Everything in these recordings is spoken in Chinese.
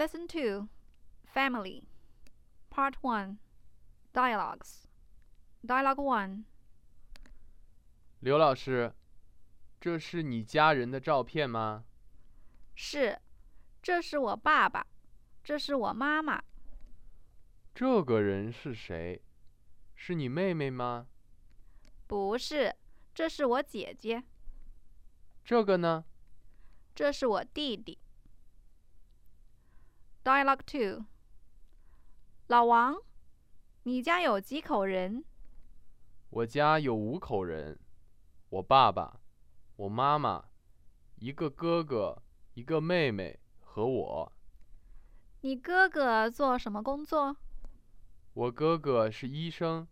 Lesson 2 Family Part 1 Dialogues Dialogue 1刘老师，这是你家人的照片吗？是，这是我爸爸，这是我妈妈。这个人是谁？是你妹妹吗？不是，这是我姐姐。这个呢？这是我弟弟。Dialogue Two，老王，你家有几口人？我家有五口人，我爸爸，我妈妈，一个哥哥，一个妹妹和我。你哥哥做什么工作？我哥哥是医生，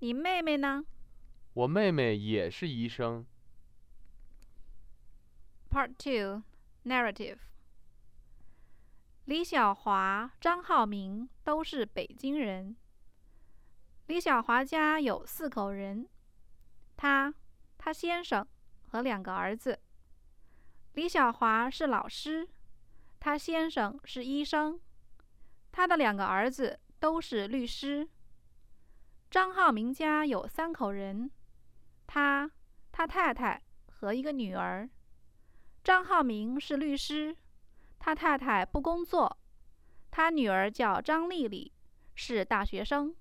你妹妹呢我妹妹也是医生。？Part 2 Narrative 李小华、张浩明都是北京人。李小华家有四口人，他、他先生和两个儿子。李小华是老师，他先生是医生，他的两个儿子都是律师。张浩明家有三口人，他、他太太和一个女儿。张浩明是律师，他太太不工作，他女儿叫张丽丽，是大学生。